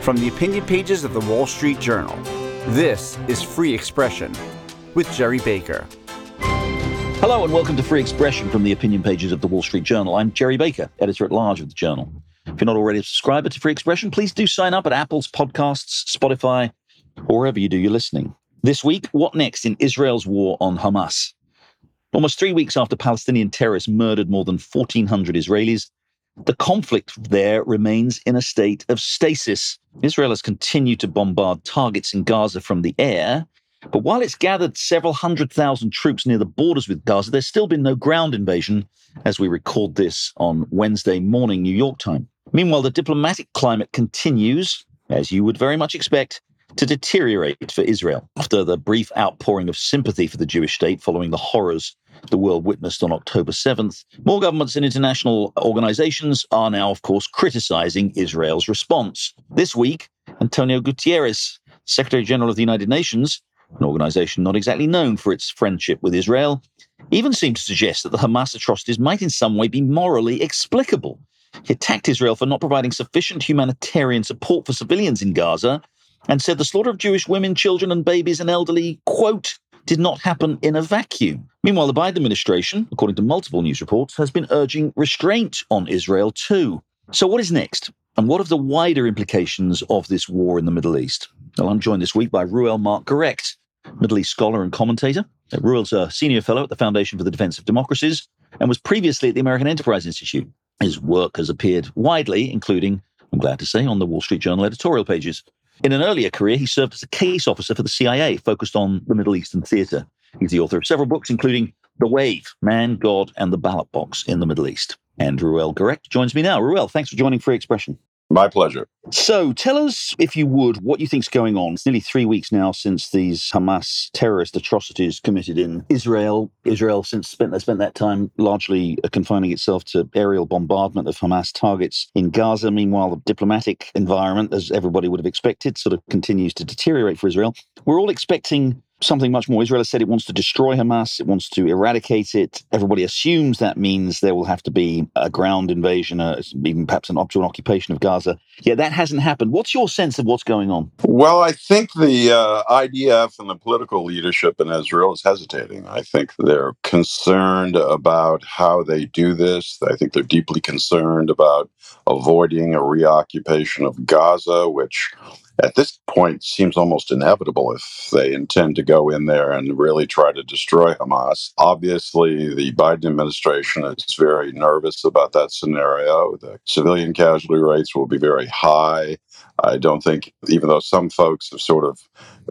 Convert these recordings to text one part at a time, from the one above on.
From the opinion pages of the Wall Street Journal, this is Free Expression with Gerry Baker. Hello and welcome to Free Expression from the opinion pages of the Wall Street Journal. I'm Gerry Baker, editor at large of the Journal. If you're not already a subscriber to Free Expression, please do sign up at Apple's podcasts, Spotify, or wherever you do your listening. This week, what next in Israel's war on Hamas? Almost three weeks after Palestinian terrorists murdered more than 1,400 Israelis, the conflict there remains in a state of stasis. Israel has continued to bombard targets in Gaza from the air, but while it's gathered several hundred thousand troops near the borders with Gaza, there's still been no ground invasion as we record this on Wednesday morning, New York time. Meanwhile, the diplomatic climate continues, as you would very much expect, to deteriorate for Israel after the brief outpouring of sympathy for the Jewish state following the horrors the world witnessed on October 7th. More governments and international organizations are now, of course, criticizing Israel's response. This week, Antonio Guterres, Secretary General of the United Nations, an organization not exactly known for its friendship with Israel, even seemed to suggest that the Hamas atrocities might in some way be morally explicable. He attacked Israel for not providing sufficient humanitarian support for civilians in Gaza and said the slaughter of Jewish women, children, and babies and elderly, quote, did not happen in a vacuum. Meanwhile, the Biden administration, according to multiple news reports, has been urging restraint on Israel too. So, what is next? And what are the wider implications of this war in the Middle East? Well, I'm joined this week by Reuel Marc Gerecht, Middle East scholar and commentator. Uh, Reuel's a senior fellow at the Foundation for the Defense of Democracies and was previously at the American Enterprise Institute. His work has appeared widely, including, I'm glad to say, on the Wall Street Journal editorial pages. In an earlier career, he served as a case officer for the CIA, focused on the Middle Eastern theater. He's the author of several books, including The Wave, Man, God, and the Ballot Box in the Middle East. And Reuel Gerecht joins me now. Reuel, thanks for joining Free Expression. My pleasure. So tell us, if you would, what you think's going on. It's nearly three weeks now since these Hamas terrorist atrocities committed in Israel. Israel since spent, spent that time largely uh, confining itself to aerial bombardment of Hamas targets in Gaza. Meanwhile, the diplomatic environment, as everybody would have expected, sort of continues to deteriorate for Israel. We're all expecting something much more. Israel has said it wants to destroy Hamas, it wants to eradicate it. Everybody assumes that means there will have to be a ground invasion, uh, even perhaps an, an occupation of Gaza. Yeah, that hasn't happened. What's your sense of what's going on? Well, I think the uh, IDF and the political leadership in Israel is hesitating. I think they're concerned about how they do this. I think they're deeply concerned about avoiding a reoccupation of Gaza, which at this point seems almost inevitable if they intend to go in there and really try to destroy Hamas. Obviously, the Biden administration is very nervous about that scenario. The civilian casualty rates will be very high. I don't think, even though some folks have sort of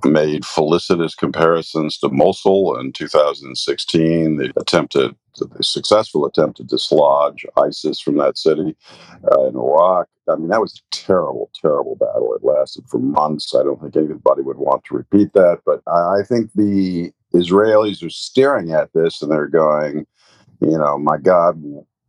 made felicitous comparisons to Mosul in 2016, the attempted, the successful attempt to dislodge ISIS from that city uh, in Iraq. I mean, that was a terrible, terrible battle. It lasted for months. I don't think anybody would want to repeat that. But I, I think the Israelis are staring at this and they're going, you know, my God,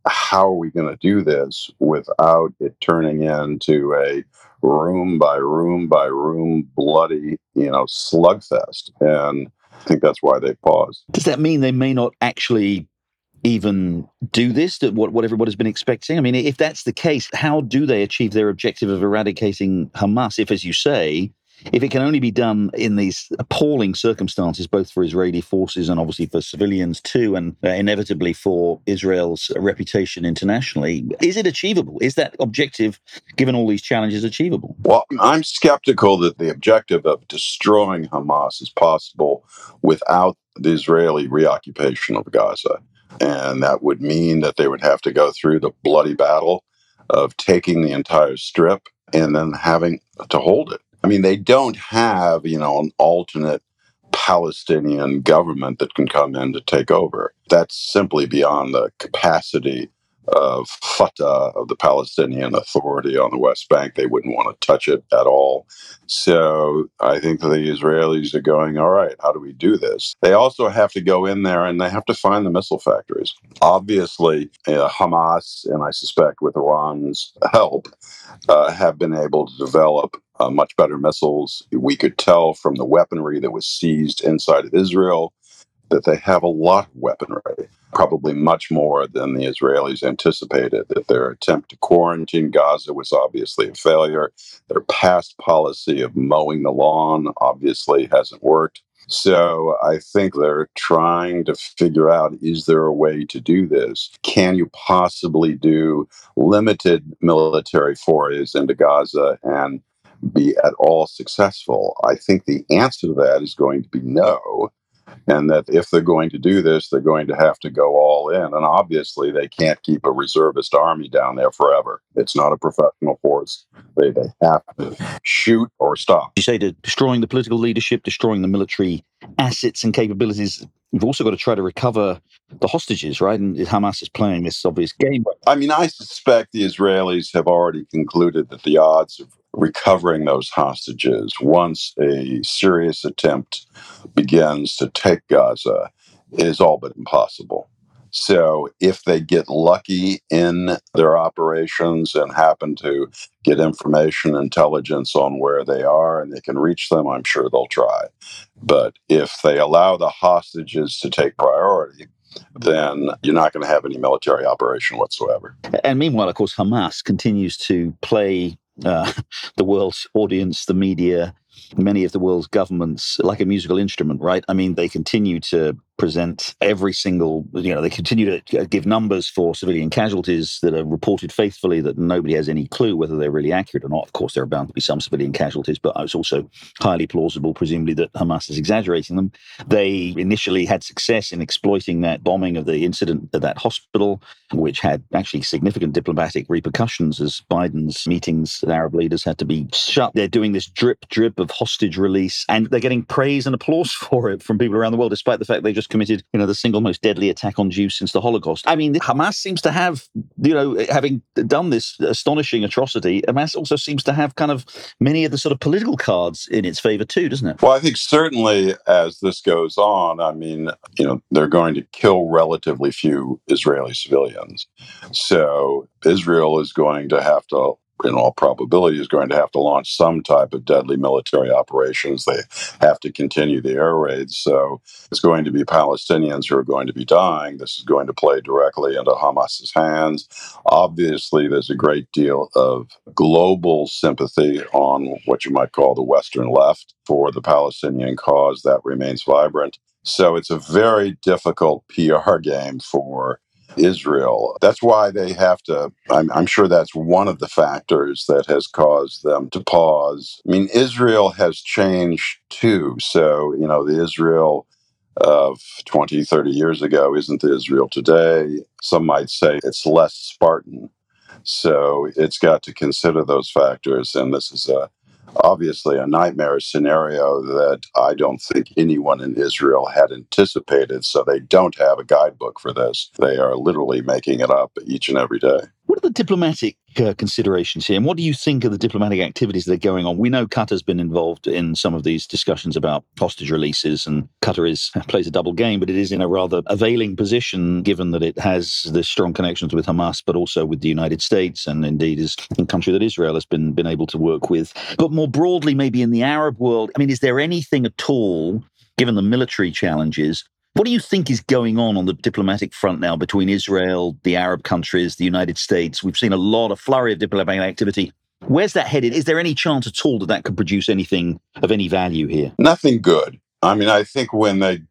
how are we going to do this without it turning into a room by room by room bloody, you know, slugfest? And I think that's why they paused. Does that mean they may not actually even do this what what everybody's been expecting i mean if that's the case how do they achieve their objective of eradicating hamas if as you say if it can only be done in these appalling circumstances, both for Israeli forces and obviously for civilians too, and uh, inevitably for Israel's reputation internationally, is it achievable? Is that objective, given all these challenges, achievable? Well, I'm skeptical that the objective of destroying Hamas is possible without the Israeli reoccupation of Gaza. And that would mean that they would have to go through the bloody battle of taking the entire strip and then having to hold it. I mean, they don't have, you know, an alternate Palestinian government that can come in to take over. That's simply beyond the capacity of Fatah, of the Palestinian Authority on the West Bank. They wouldn't want to touch it at all. So I think the Israelis are going, all right, how do we do this? They also have to go in there and they have to find the missile factories. Obviously, uh, Hamas, and I suspect with Iran's help, uh, have been able to develop uh, much better missiles. We could tell from the weaponry that was seized inside of Israel that they have a lot of weaponry, probably much more than the Israelis anticipated, that their attempt to quarantine Gaza was obviously a failure. Their past policy of mowing the lawn obviously hasn't worked. So I think they're trying to figure out is there a way to do this? Can you possibly do limited military forays into Gaza and be at all successful? I think the answer to that is going to be no and that if they're going to do this, they're going to have to go all in. And obviously, they can't keep a reservist army down there forever. It's not a professional force. They, they have to shoot or stop. You say that destroying the political leadership, destroying the military assets and capabilities. You've also got to try to recover the hostages, right? And Hamas is playing this obvious game. I mean, I suspect the Israelis have already concluded that the odds of recovering those hostages once a serious attempt begins to take Gaza is all but impossible. So, if they get lucky in their operations and happen to get information, intelligence on where they are and they can reach them, I'm sure they'll try. But if they allow the hostages to take priority, then you're not going to have any military operation whatsoever. And meanwhile, of course, Hamas continues to play uh, the world's audience, the media, many of the world's governments like a musical instrument, right? I mean, they continue to present every single, you know, they continue to uh, give numbers for civilian casualties that are reported faithfully that nobody has any clue whether they're really accurate or not. Of course, there are bound to be some civilian casualties, but it's also highly plausible, presumably, that Hamas is exaggerating them. They initially had success in exploiting that bombing of the incident at that hospital, which had actually significant diplomatic repercussions as Biden's meetings with Arab leaders had to be shut. They're doing this drip drip of hostage release, and they're getting praise and applause for it from people around the world, despite the fact they just committed, you know, the single most deadly attack on Jews since the Holocaust. I mean, Hamas seems to have, you know, having done this astonishing atrocity, Hamas also seems to have kind of many of the sort of political cards in its favor too, doesn't it? Well, I think certainly as this goes on, I mean, you know, they're going to kill relatively few Israeli civilians. So Israel is going to have to in all probability, is going to have to launch some type of deadly military operations. They have to continue the air raids. So it's going to be Palestinians who are going to be dying. This is going to play directly into Hamas's hands. Obviously, there's a great deal of global sympathy on what you might call the Western left for the Palestinian cause. That remains vibrant. So it's a very difficult PR game for Israel. That's why they have to, I'm, I'm, sure that's one of the factors that has caused them to pause. I mean, Israel has changed too. So, you know, the Israel of 20, 30 years ago isn't the Israel today. Some might say it's less Spartan. So it's got to consider those factors. And this is a obviously a nightmare scenario that I don't think anyone in Israel had anticipated. So they don't have a guidebook for this. They are literally making it up each and every day. What are the diplomatic uh, considerations here? And what do you think of the diplomatic activities that are going on? We know Qatar's been involved in some of these discussions about hostage releases, and Qatar is plays a double game, but it is in a rather availing position given that it has the strong connections with Hamas, but also with the United States, and indeed is a country that Israel has been been able to work with. But more broadly, maybe in the Arab world, I mean, is there anything at all, given the military challenges, what do you think is going on on the diplomatic front now between Israel, the Arab countries, the United States? We've seen a lot of flurry of diplomatic activity. Where's that headed? Is there any chance at all that that could produce anything of any value here? Nothing good. I mean, I think when they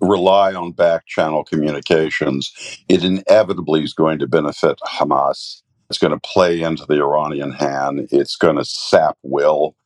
rely on back channel communications, it inevitably is going to benefit Hamas. It's going to play into the Iranian hand. It's going to sap will.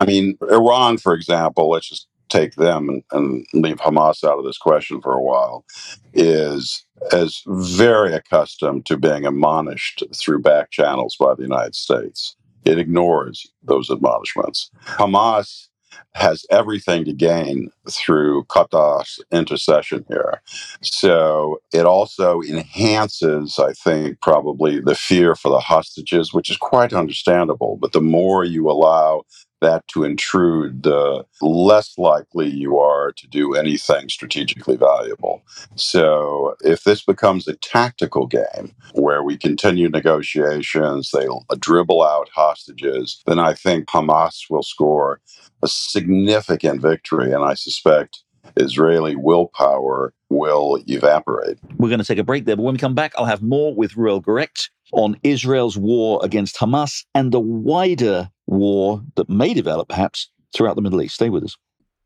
I mean, Iran, for example, let's just take them and, and leave Hamas out of this question for a while, is as very accustomed to being admonished through back channels by the United States. It ignores those admonishments. Hamas has everything to gain through Qatar's intercession here. So it also enhances, I think, probably the fear for the hostages, which is quite understandable. But the more you allow that to intrude, the less likely you are to do anything strategically valuable. So, if this becomes a tactical game where we continue negotiations, they dribble out hostages, then I think Hamas will score a significant victory. And I suspect Israeli willpower will evaporate. We're going to take a break there, but when we come back, I'll have more with Reuel Gerecht on Israel's war against Hamas and the wider war that may develop, perhaps, throughout the Middle East. Stay with us.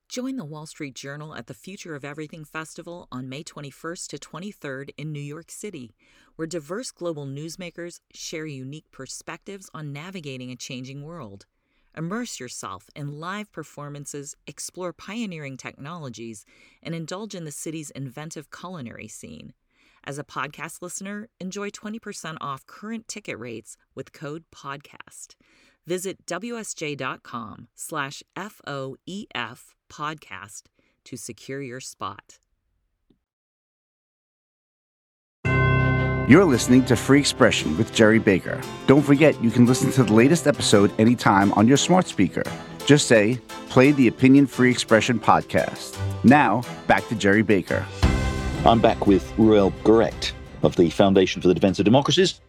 Join the Wall Street Journal at the Future of Everything Festival on May 21st to 23rd in New York City, where diverse global newsmakers share unique perspectives on navigating a changing world. Immerse yourself in live performances, explore pioneering technologies, and indulge in the city's inventive culinary scene. As a podcast listener, enjoy 20% off current ticket rates with code PODCAST. Visit wsj.com slash FOEF podcast to secure your spot. You're listening to Free Expression with Gerry Baker. Don't forget, you can listen to the latest episode anytime on your smart speaker. Just say, play the Opinion Free Expression podcast. Now, back to Gerry Baker. I'm back with Reuel Gerecht of the Foundation for the Defense of Democracies,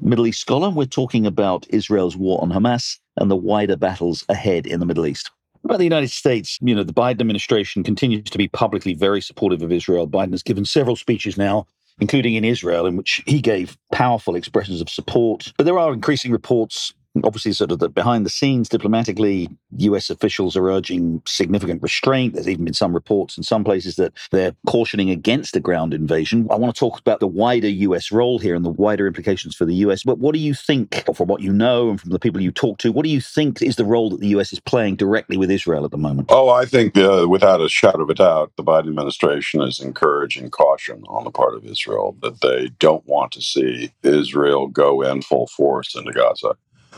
Middle East scholar. We're talking about Israel's war on Hamas and the wider battles ahead in the Middle East. About the United States, you know, the Biden administration continues to be publicly very supportive of Israel. Biden has given several speeches now including in Israel, in which he gave powerful expressions of support. But there are increasing reports obviously sort of that behind the scenes diplomatically us officials are urging significant restraint. There's even been some reports in some places that they're cautioning against a ground invasion. I want to talk about the wider us role here and the wider implications for the us but what do you think from what you know and from the people you talk to what do you think is the role that the us is playing directly with israel at the moment? Oh i think uh, without a shadow of a doubt the biden administration is encouraging caution on the part of israel that they don't want to see israel go in full force into gaza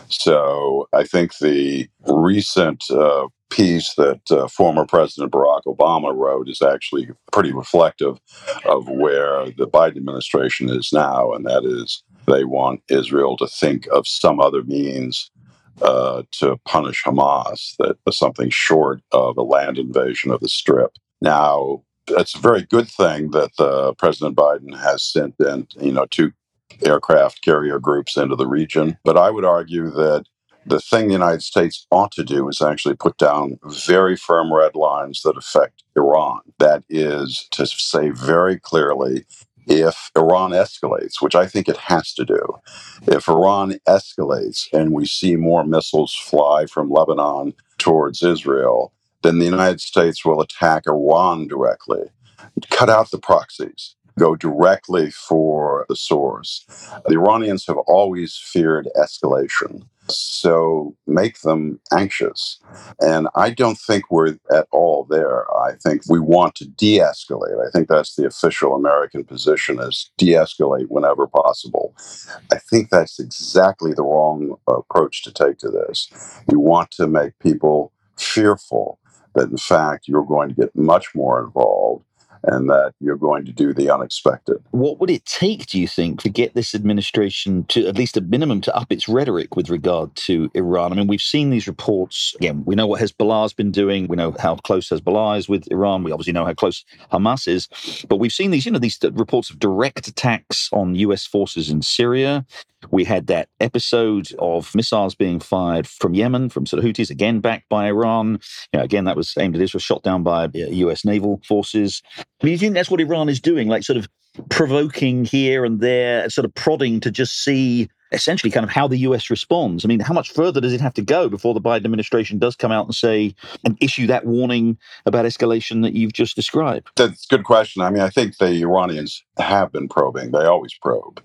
so I think the recent uh, piece that uh, former President Barack Obama wrote is actually pretty reflective of where the Biden administration is now, and that is they want Israel to think of some other means uh, to punish Hamas that something short of a land invasion of the Strip. Now, it's a very good thing that uh, President Biden has sent in, you know, two aircraft carrier groups into the region. But I would argue that the thing the United States ought to do is actually put down very firm red lines that affect Iran. That is to say very clearly if Iran escalates, which I think it has to do, if Iran escalates and we see more missiles fly from Lebanon towards Israel, then the United States will attack Iran directly. Cut out the proxies go directly for the source. The Iranians have always feared escalation. So make them anxious. And I don't think we're at all there. I think we want to de escalate. I think that's the official American position is de escalate whenever possible. I think that's exactly the wrong approach to take to this. You want to make people fearful that, in fact, you're going to get much more involved and that you're going to do the unexpected. What would it take, do you think, to get this administration to at least a minimum to up its rhetoric with regard to Iran? I mean, we've seen these reports. Again, we know what Hezbollah has been doing. We know how close Hezbollah is with Iran. We obviously know how close Hamas is. But we've seen these, you know, these reports of direct attacks on U.S. forces in Syria. We had that episode of missiles being fired from Yemen, from sort of Houthis, again backed by Iran. You know, again, that was aimed at Israel, shot down by uh, U.S. naval forces. I mean, you think that's what Iran is doing, like sort of provoking here and there, sort of prodding to just see essentially kind of how the US responds. I mean, how much further does it have to go before the Biden administration does come out and say and issue that warning about escalation that you've just described? That's a good question. I mean, I think the Iranians have been probing. They always probe.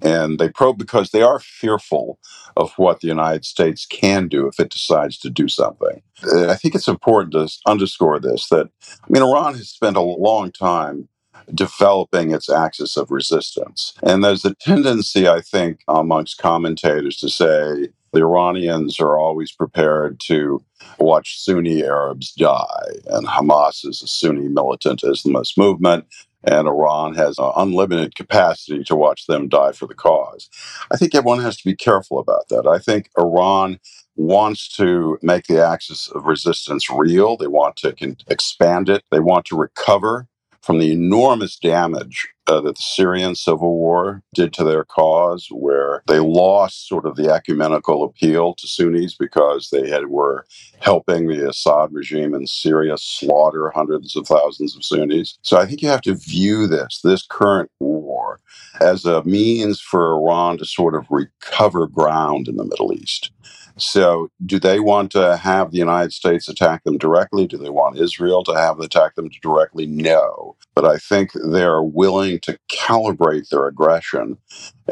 And they probe because they are fearful of what the United States can do if it decides to do something. Uh, I think it's important to underscore this that, I mean, Iran has spent a long time developing its axis of resistance. And there's a tendency, I think, amongst commentators to say the Iranians are always prepared to watch Sunni Arabs die, and Hamas is a Sunni militant Islamist movement and Iran has uh, unlimited capacity to watch them die for the cause. I think everyone has to be careful about that. I think Iran wants to make the axis of resistance real. They want to expand it. They want to recover from the enormous damage uh, that the Syrian civil war did to their cause, where they lost sort of the ecumenical appeal to Sunnis because they had were helping the Assad regime in Syria slaughter hundreds of thousands of Sunnis. So I think you have to view this, this current war, as a means for Iran to sort of recover ground in the Middle East. So, do they want to have the United States attack them directly? Do they want Israel to have attack them directly? No. But I think they're willing to calibrate their aggression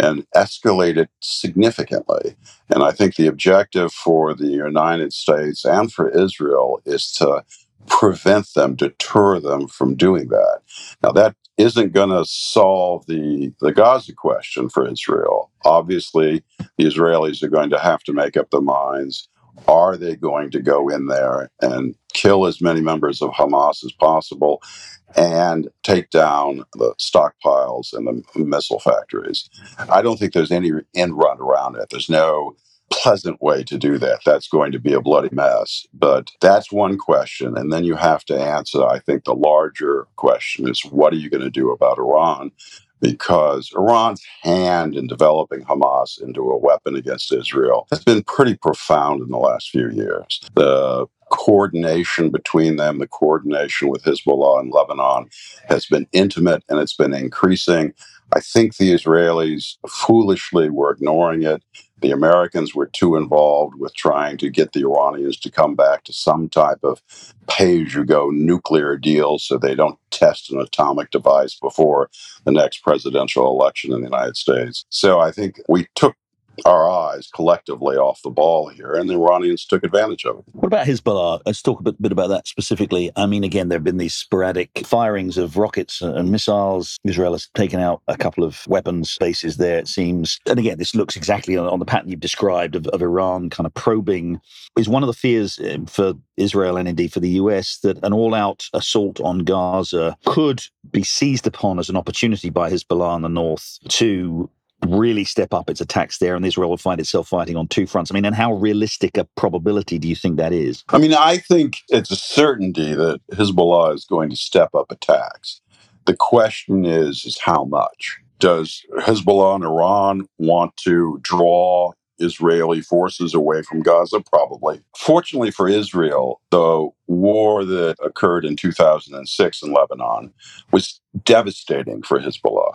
and escalate it significantly. And I think the objective for the United States and for Israel is to prevent them, deter them from doing that. Now, that isn't going to solve the, the Gaza question for Israel. Obviously, the Israelis are going to have to make up their minds. Are they going to go in there and kill as many members of Hamas as possible and take down the stockpiles and the missile factories? I don't think there's any end run around it. There's no pleasant way to do that. That's going to be a bloody mess. But that's one question. And then you have to answer, I think, the larger question is what are you going to do about Iran? Because Iran's hand in developing Hamas into a weapon against Israel has been pretty profound in the last few years. The coordination between them, the coordination with Hezbollah and Lebanon has been intimate and it's been increasing. I think the Israelis foolishly were ignoring it. The Americans were too involved with trying to get the Iranians to come back to some type of pay as you go nuclear deal so they don't test an atomic device before the next presidential election in the United States. So I think we took our eyes collectively off the ball here, and the Iranians took advantage of it. What about Hezbollah? Let's talk a bit, bit about that specifically. I mean, again, there have been these sporadic firings of rockets and missiles. Israel has taken out a couple of weapons bases there, it seems. And again, this looks exactly on, on the pattern you've described of, of Iran kind of probing. Is one of the fears um, for Israel and indeed for the US that an all out assault on Gaza could be seized upon as an opportunity by Hezbollah in the north to really step up its attacks there, and Israel will find itself fighting on two fronts. I mean, and how realistic a probability do you think that is? I mean, I think it's a certainty that Hezbollah is going to step up attacks. The question is, is how much? Does Hezbollah and Iran want to draw Israeli forces away from Gaza? Probably. Fortunately for Israel, the war that occurred in 2006 in Lebanon was devastating for Hezbollah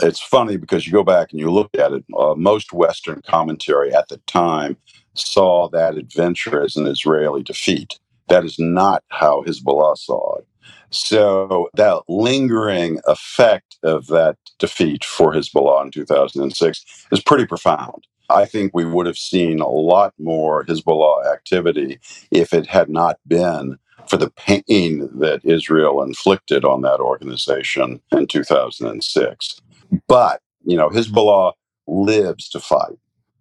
it's funny because you go back and you look at it, uh, most Western commentary at the time saw that adventure as an Israeli defeat. That is not how Hezbollah saw it. So that lingering effect of that defeat for Hezbollah in 2006 is pretty profound. I think we would have seen a lot more Hezbollah activity if it had not been for the pain that Israel inflicted on that organization in 2006. But, you know, Hezbollah lives to fight.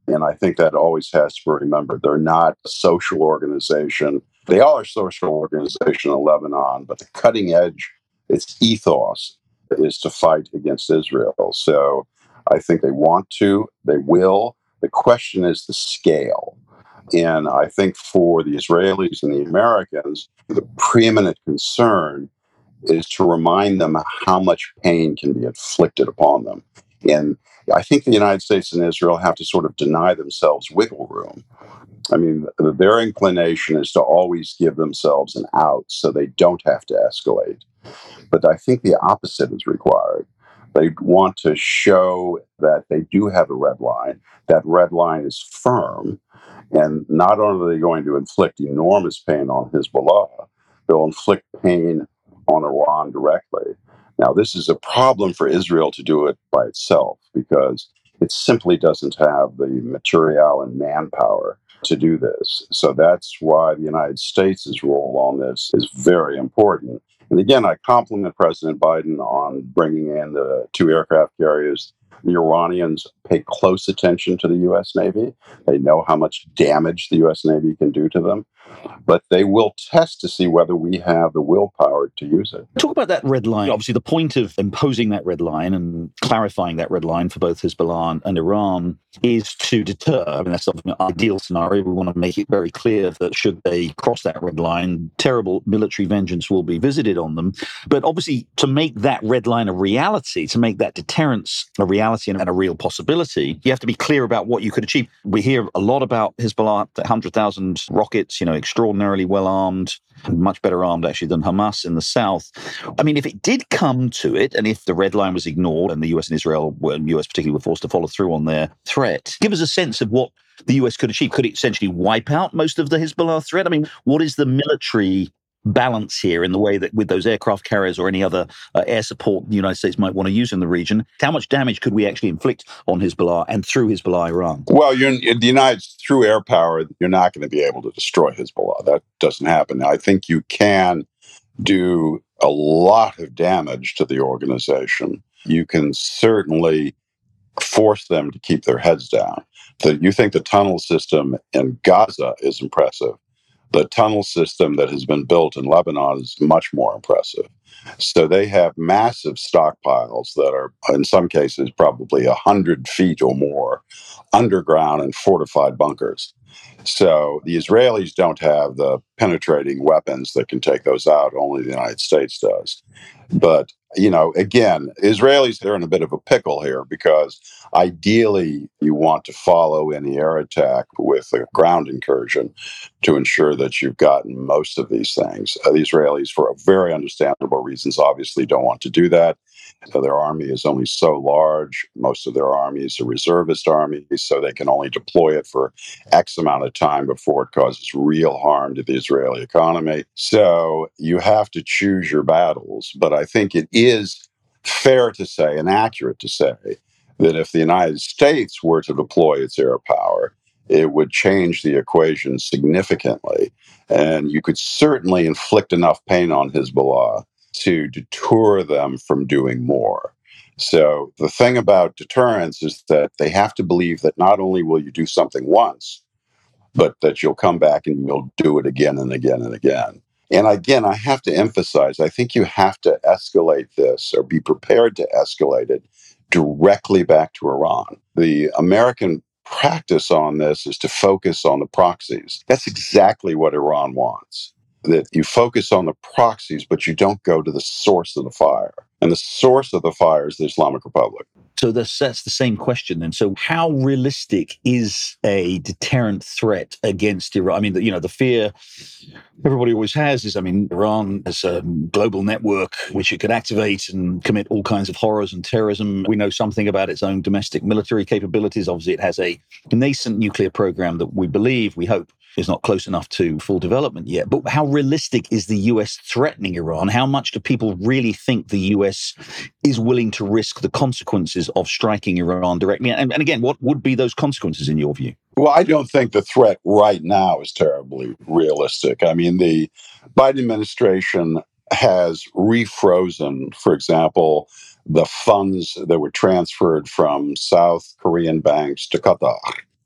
And I think that always has to be remembered. They're not a social organization. They are a social organization in Lebanon, but the cutting edge, its ethos is to fight against Israel. So I think they want to, they will. The question is the scale. And I think for the Israelis and the Americans, the preeminent concern is to remind them how much pain can be inflicted upon them. And I think the United States and Israel have to sort of deny themselves wiggle room. I mean, their inclination is to always give themselves an out so they don't have to escalate. But I think the opposite is required. They want to show that they do have a red line. That red line is firm. And not only are they going to inflict enormous pain on Hezbollah, they'll inflict pain on Iran directly. Now, this is a problem for Israel to do it by itself because it simply doesn't have the material and manpower to do this. So that's why the United States' role on this is very important. And again, I compliment President Biden on bringing in the two aircraft carriers The Iranians pay close attention to the U.S. Navy. They know how much damage the U.S. Navy can do to them but they will test to see whether we have the willpower to use it. Talk about that red line. Obviously, the point of imposing that red line and clarifying that red line for both Hezbollah and Iran is to deter. I mean, that's an ideal scenario. We want to make it very clear that should they cross that red line, terrible military vengeance will be visited on them. But obviously, to make that red line a reality, to make that deterrence a reality and a real possibility, you have to be clear about what you could achieve. We hear a lot about Hezbollah, 100,000 rockets, you know, extraordinarily well armed, much better armed actually than Hamas in the south. I mean, if it did come to it, and if the red line was ignored and the US and Israel, well, US particularly, were forced to follow through on their threat, give us a sense of what the US could achieve. Could it essentially wipe out most of the Hezbollah threat? I mean, what is the military balance here in the way that with those aircraft carriers or any other uh, air support the United States might want to use in the region, how much damage could we actually inflict on Hezbollah and through Hezbollah Iran? Well, the United through air power, you're not going to be able to destroy Hezbollah. That doesn't happen. I think you can do a lot of damage to the organization. You can certainly force them to keep their heads down. That you think the tunnel system in Gaza is impressive the tunnel system that has been built in Lebanon is much more impressive. So they have massive stockpiles that are, in some cases, probably 100 feet or more underground in fortified bunkers. So the Israelis don't have the penetrating weapons that can take those out, only the United States does. But, you know, again, Israelis, they're in a bit of a pickle here because ideally you want to follow any air attack with a ground incursion to ensure that you've gotten most of these things. Uh, the Israelis, for very understandable reasons, obviously don't want to do that. Their army is only so large. Most of their army is a reservist army, so they can only deploy it for X amount of time before it causes real harm to the Israeli economy. So you have to choose your battles. But I think it is fair to say and accurate to say that if the United States were to deploy its air power, it would change the equation significantly. And you could certainly inflict enough pain on Hezbollah to deter them from doing more. So the thing about deterrence is that they have to believe that not only will you do something once, but that you'll come back and you'll do it again and again and again. And again, I have to emphasize, I think you have to escalate this or be prepared to escalate it directly back to Iran. The American practice on this is to focus on the proxies. That's exactly what Iran wants that you focus on the proxies, but you don't go to the source of the fire. And the source of the fire is the Islamic Republic. So that's, that's the same question then. So how realistic is a deterrent threat against Iran? I mean, you know, the fear everybody always has is, I mean, Iran has a global network which it could activate and commit all kinds of horrors and terrorism. We know something about its own domestic military capabilities. Obviously, it has a nascent nuclear program that we believe, we hope, is not close enough to full development yet. But how realistic is the US threatening Iran? How much do people really think the US is willing to risk the consequences of striking Iran directly? And, and again, what would be those consequences in your view? Well, I don't think the threat right now is terribly realistic. I mean, the Biden administration has refrozen, for example, the funds that were transferred from South Korean banks to Qatar.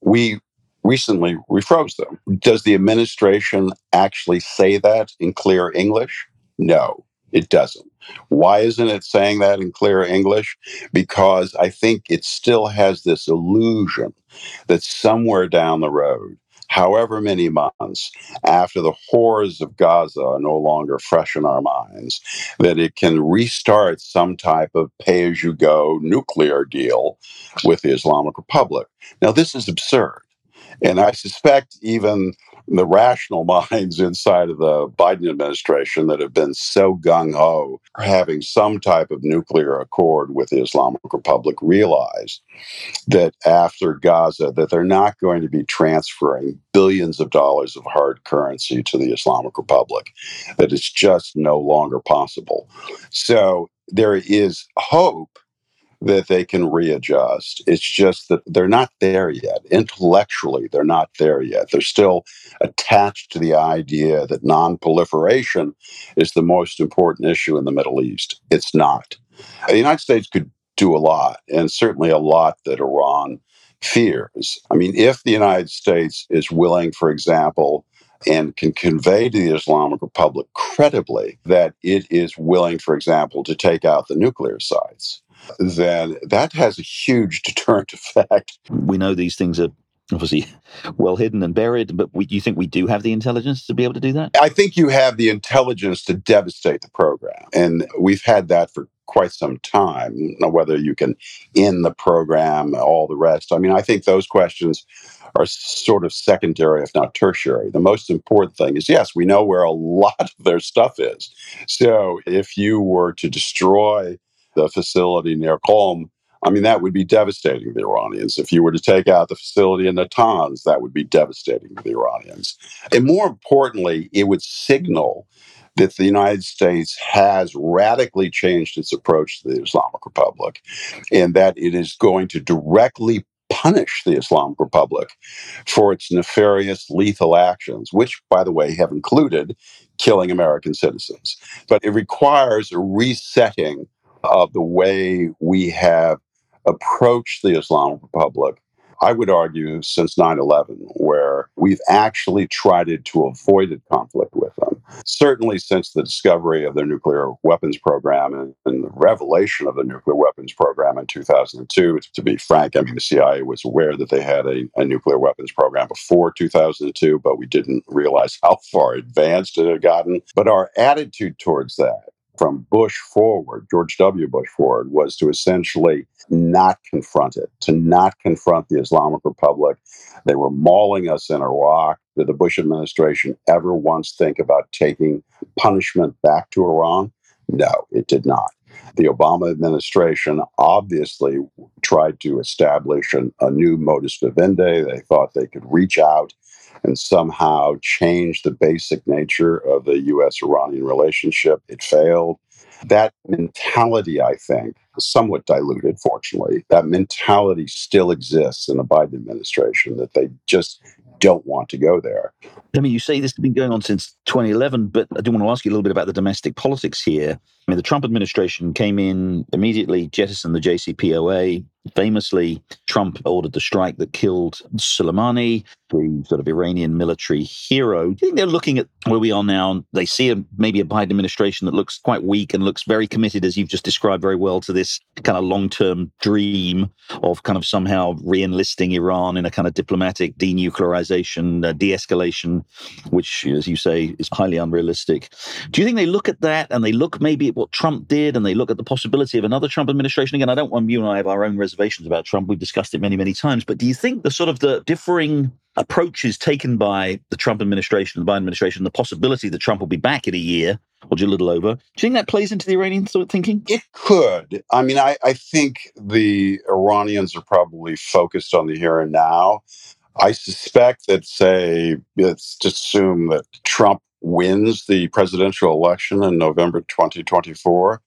We recently refroze them. Does the administration actually say that in clear English? No, it doesn't. Why isn't it saying that in clear English? Because I think it still has this illusion that somewhere down the road, however many months after the horrors of Gaza are no longer fresh in our minds, that it can restart some type of pay as you go nuclear deal with the Islamic Republic. Now, this is absurd. And I suspect even the rational minds inside of the Biden administration that have been so gung ho for having some type of nuclear accord with the Islamic Republic realize that after Gaza that they're not going to be transferring billions of dollars of hard currency to the Islamic Republic that it's just no longer possible. So there is hope that they can readjust. It's just that they're not there yet. Intellectually, they're not there yet. They're still attached to the idea that non-proliferation is the most important issue in the Middle East. It's not. The United States could do a lot, and certainly a lot that Iran fears. I mean, if the United States is willing, for example, and can convey to the Islamic Republic credibly that it is willing, for example, to take out the nuclear sites, then that has a huge deterrent effect. We know these things are obviously well hidden and buried, but we, you think we do have the intelligence to be able to do that? I think you have the intelligence to devastate the program. And we've had that for quite some time. Whether you can end the program, all the rest. I mean, I think those questions are sort of secondary, if not tertiary. The most important thing is yes, we know where a lot of their stuff is. So if you were to destroy the facility near Qom, I mean, that would be devastating to the Iranians. If you were to take out the facility in Natanz, that would be devastating to the Iranians. And more importantly, it would signal that the United States has radically changed its approach to the Islamic Republic and that it is going to directly punish the Islamic Republic for its nefarious, lethal actions, which, by the way, have included killing American citizens. But it requires a resetting of the way we have approached the Islamic Republic I would argue, since 9 11, where we've actually tried to avoid a conflict with them. Certainly since the discovery of their nuclear weapons program and, and, the revelation of the nuclear weapons program in 2002. To be frank, I mean, the CIA was aware that they had a, a nuclear weapons program before 2002, but we didn't realize how far advanced it had gotten. But our attitude towards that from Bush forward, George W. Bush forward, was to essentially not confront it, to not confront the Islamic Republic. They were mauling us in Iraq. Did the Bush administration ever once think about taking punishment back to Iran? No, it did not. The Obama administration obviously tried to establish an, a new modus vivendi. They thought they could reach out and somehow change the basic nature of the US Iranian relationship. It failed. That mentality, I think, somewhat diluted, fortunately. That mentality still exists in the Biden administration that they just don't want to go there. I mean, you say this has been going on since 2011, but I do want to ask you a little bit about the domestic politics here. I mean, the Trump administration came in immediately, jettisoned the JCPOA. Famously, Trump ordered the strike that killed Soleimani, the sort of Iranian military hero. Do you think they're looking at where we are now? They see a, maybe a Biden administration that looks quite weak and looks very committed, as you've just described very well, to this kind of long term dream of kind of somehow re enlisting Iran in a kind of diplomatic denuclearization, uh, de escalation, which, as you say, is highly unrealistic. Do you think they look at that and they look maybe at what Trump did and they look at the possibility of another Trump administration? Again, I don't want you and I have our own reservations about Trump. We've discussed it many, many times. But do you think the sort of the differing approaches taken by the Trump administration, and the Biden administration, the possibility that Trump will be back in a year or a little over. Do you think that plays into the Iranian sort of thinking? It could. I mean, I, I think the Iranians are probably focused on the here and now. I suspect that, say, let's just assume that Trump wins the presidential election in November 2024.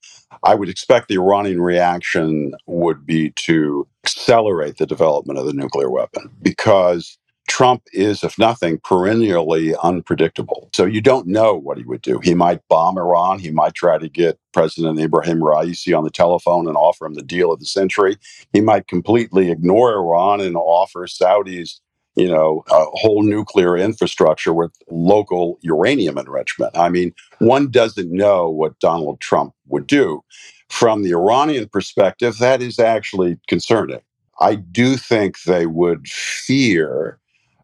I would expect the Iranian reaction would be to accelerate the development of the nuclear weapon because Trump is, if nothing, perennially unpredictable. So you don't know what he would do. He might bomb Iran. He might try to get President Ibrahim Raisi on the telephone and offer him the deal of the century. He might completely ignore Iran and offer Saudis, you know, a whole nuclear infrastructure with local uranium enrichment. I mean, one doesn't know what Donald Trump would do. From the Iranian perspective, that is actually concerning. I do think they would fear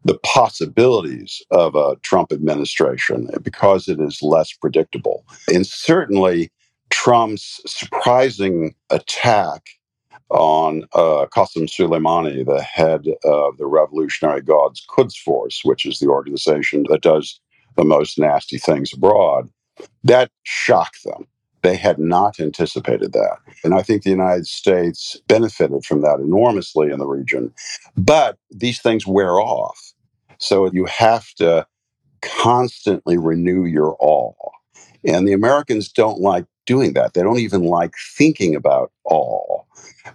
the possibilities of a Trump administration because it is less predictable. And certainly, Trump's surprising attack on uh, Qasem Soleimani, the head of the Revolutionary Guards Quds Force, which is the organization that does the most nasty things abroad, that shocked them. They had not anticipated that. And I think the United States benefited from that enormously in the region. But these things wear off. So you have to constantly renew your awe. And the Americans don't like doing that. They don't even like thinking about awe.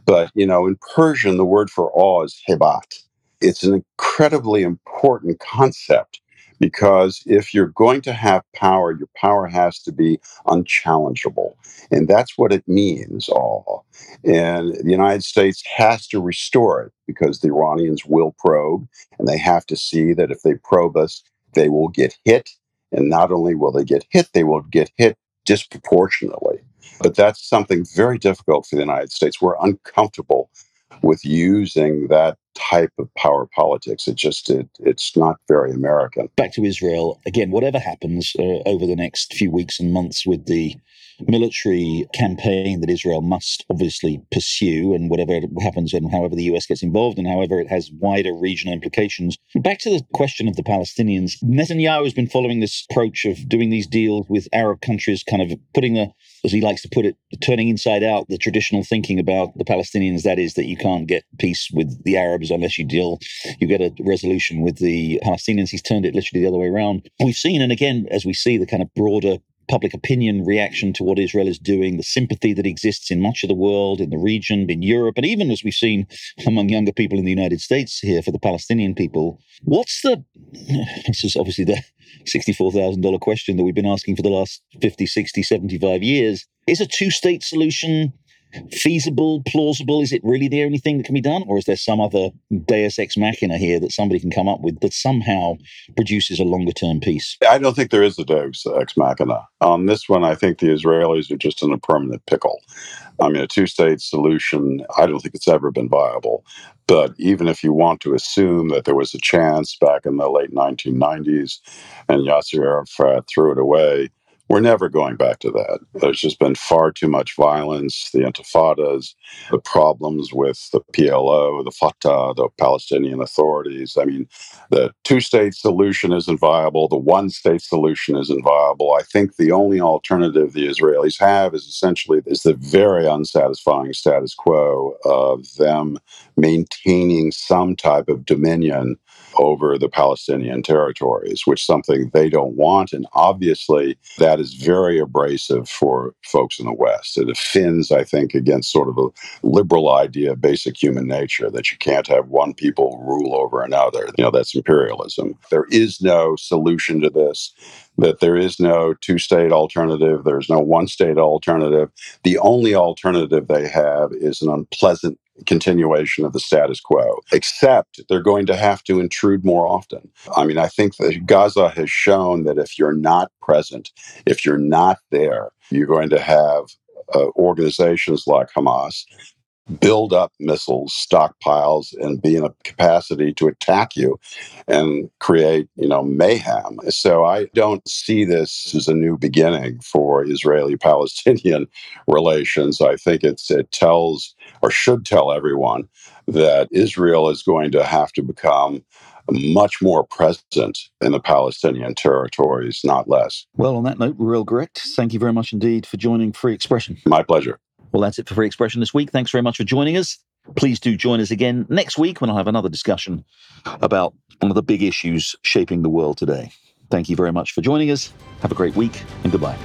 But, you know, in Persian, the word for awe is hebat. It's an incredibly important concept because if you're going to have power, your power has to be unchallengeable. And that's what it means, all. And the United States has to restore it because the Iranians will probe, and they have to see that if they probe us, they will get hit. And not only will they get hit, they will get hit disproportionately. But that's something very difficult for the United States. We're uncomfortable with using that type of power politics. It just it, it's not very American. Back to Israel again. Whatever happens uh, over the next few weeks and months with the military campaign that Israel must obviously pursue, and whatever happens and however the US gets involved, and however it has wider regional implications. Back to the question of the Palestinians, Netanyahu has been following this approach of doing these deals with Arab countries, kind of putting a, as he likes to put it, turning inside out the traditional thinking about the Palestinians. That is, that you can't get peace with the Arabs unless you deal, you get a resolution with the Palestinians. He's turned it literally the other way around. We've seen, and again, as we see the kind of broader public opinion reaction to what Israel is doing, the sympathy that exists in much of the world, in the region, in Europe, and even as we've seen among younger people in the United States here for the Palestinian people. What's the, this is obviously the $64,000 question that we've been asking for the last 50, 60, 75 years. Is a two state solution feasible, plausible? Is it really the only thing that can be done? Or is there some other deus ex machina here that somebody can come up with that somehow produces a longer term peace? I don't think there is a deus ex machina. On this one, I think the Israelis are just in a permanent pickle. I mean, a two state solution, I don't think it's ever been viable. But even if you want to assume that there was a chance back in the late 1990s and Yasser Arafat threw it away, we're never going back to that. There's just been far too much violence, the intifadas, the problems with the PLO, the Fatah, the Palestinian authorities. I mean, the two state solution isn't viable, the one state solution isn't viable. I think the only alternative the Israelis have is essentially is the very unsatisfying status quo of them maintaining some type of dominion over the Palestinian territories, which something they don't want. And obviously, that is very abrasive for folks in the West. It offends, I think, against sort of a liberal idea of basic human nature that you can't have one people rule over another. You know, that's imperialism. There is no solution to this that there is no two state alternative, there's no one state alternative. The only alternative they have is an unpleasant continuation of the status quo, except they're going to have to intrude more often. I mean, I think that Gaza has shown that if you're not present, if you're not there, you're going to have uh, organizations like Hamas build up missiles, stockpiles, and be in a capacity to attack you and create, you know, mayhem. So I don't see this as a new beginning for Israeli-Palestinian relations. I think it's it tells or should tell everyone that Israel is going to have to become much more present in the Palestinian territories, not less. Well, on that note, Reuel Gerecht. Thank you very much indeed for joining Free Expression. My pleasure. Well, that's it for Free Expression this week. Thanks very much for joining us. Please do join us again next week when I'll have another discussion about one of the big issues shaping the world today. Thank you very much for joining us. Have a great week and goodbye.